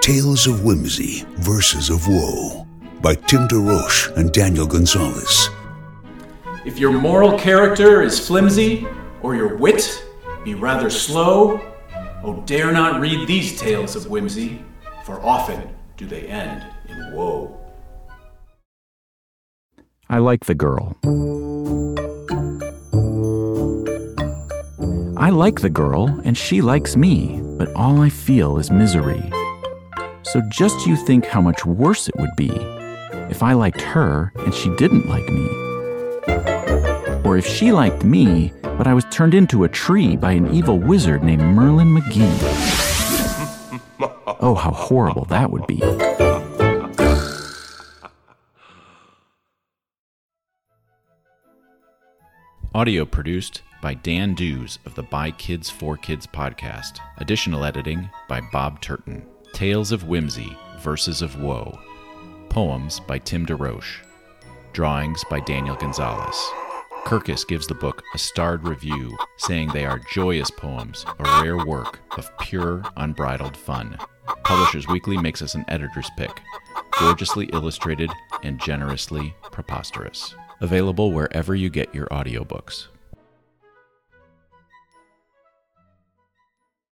Tales of Whimsy, Verses of Woe by Tim DeRoche and Daniel González. If your moral character is flimsy, or your wit be rather slow, oh, dare not read these tales of whimsy, for often do they end in woe. I like the girl. I like the girl, and she likes me, but all I feel is misery. So just you think how much worse it would be if I liked her and she didn't like me. Or if she liked me, but I was turned into a tree by an evil wizard named Merlin McGee. Oh, how horrible that would be. Audio produced by Dan Dews of the By Kids for Kids podcast. Additional editing by Bob Turton. Tales of Whimsy, Verses of Woe. Poems by Tim DeRoche. Drawings by Daniel González. Kirkus gives the book a starred review, saying they are joyous poems, a rare work of pure, unbridled fun. Publishers Weekly makes us an editor's pick, gorgeously illustrated and generously preposterous. Available wherever you get your audiobooks.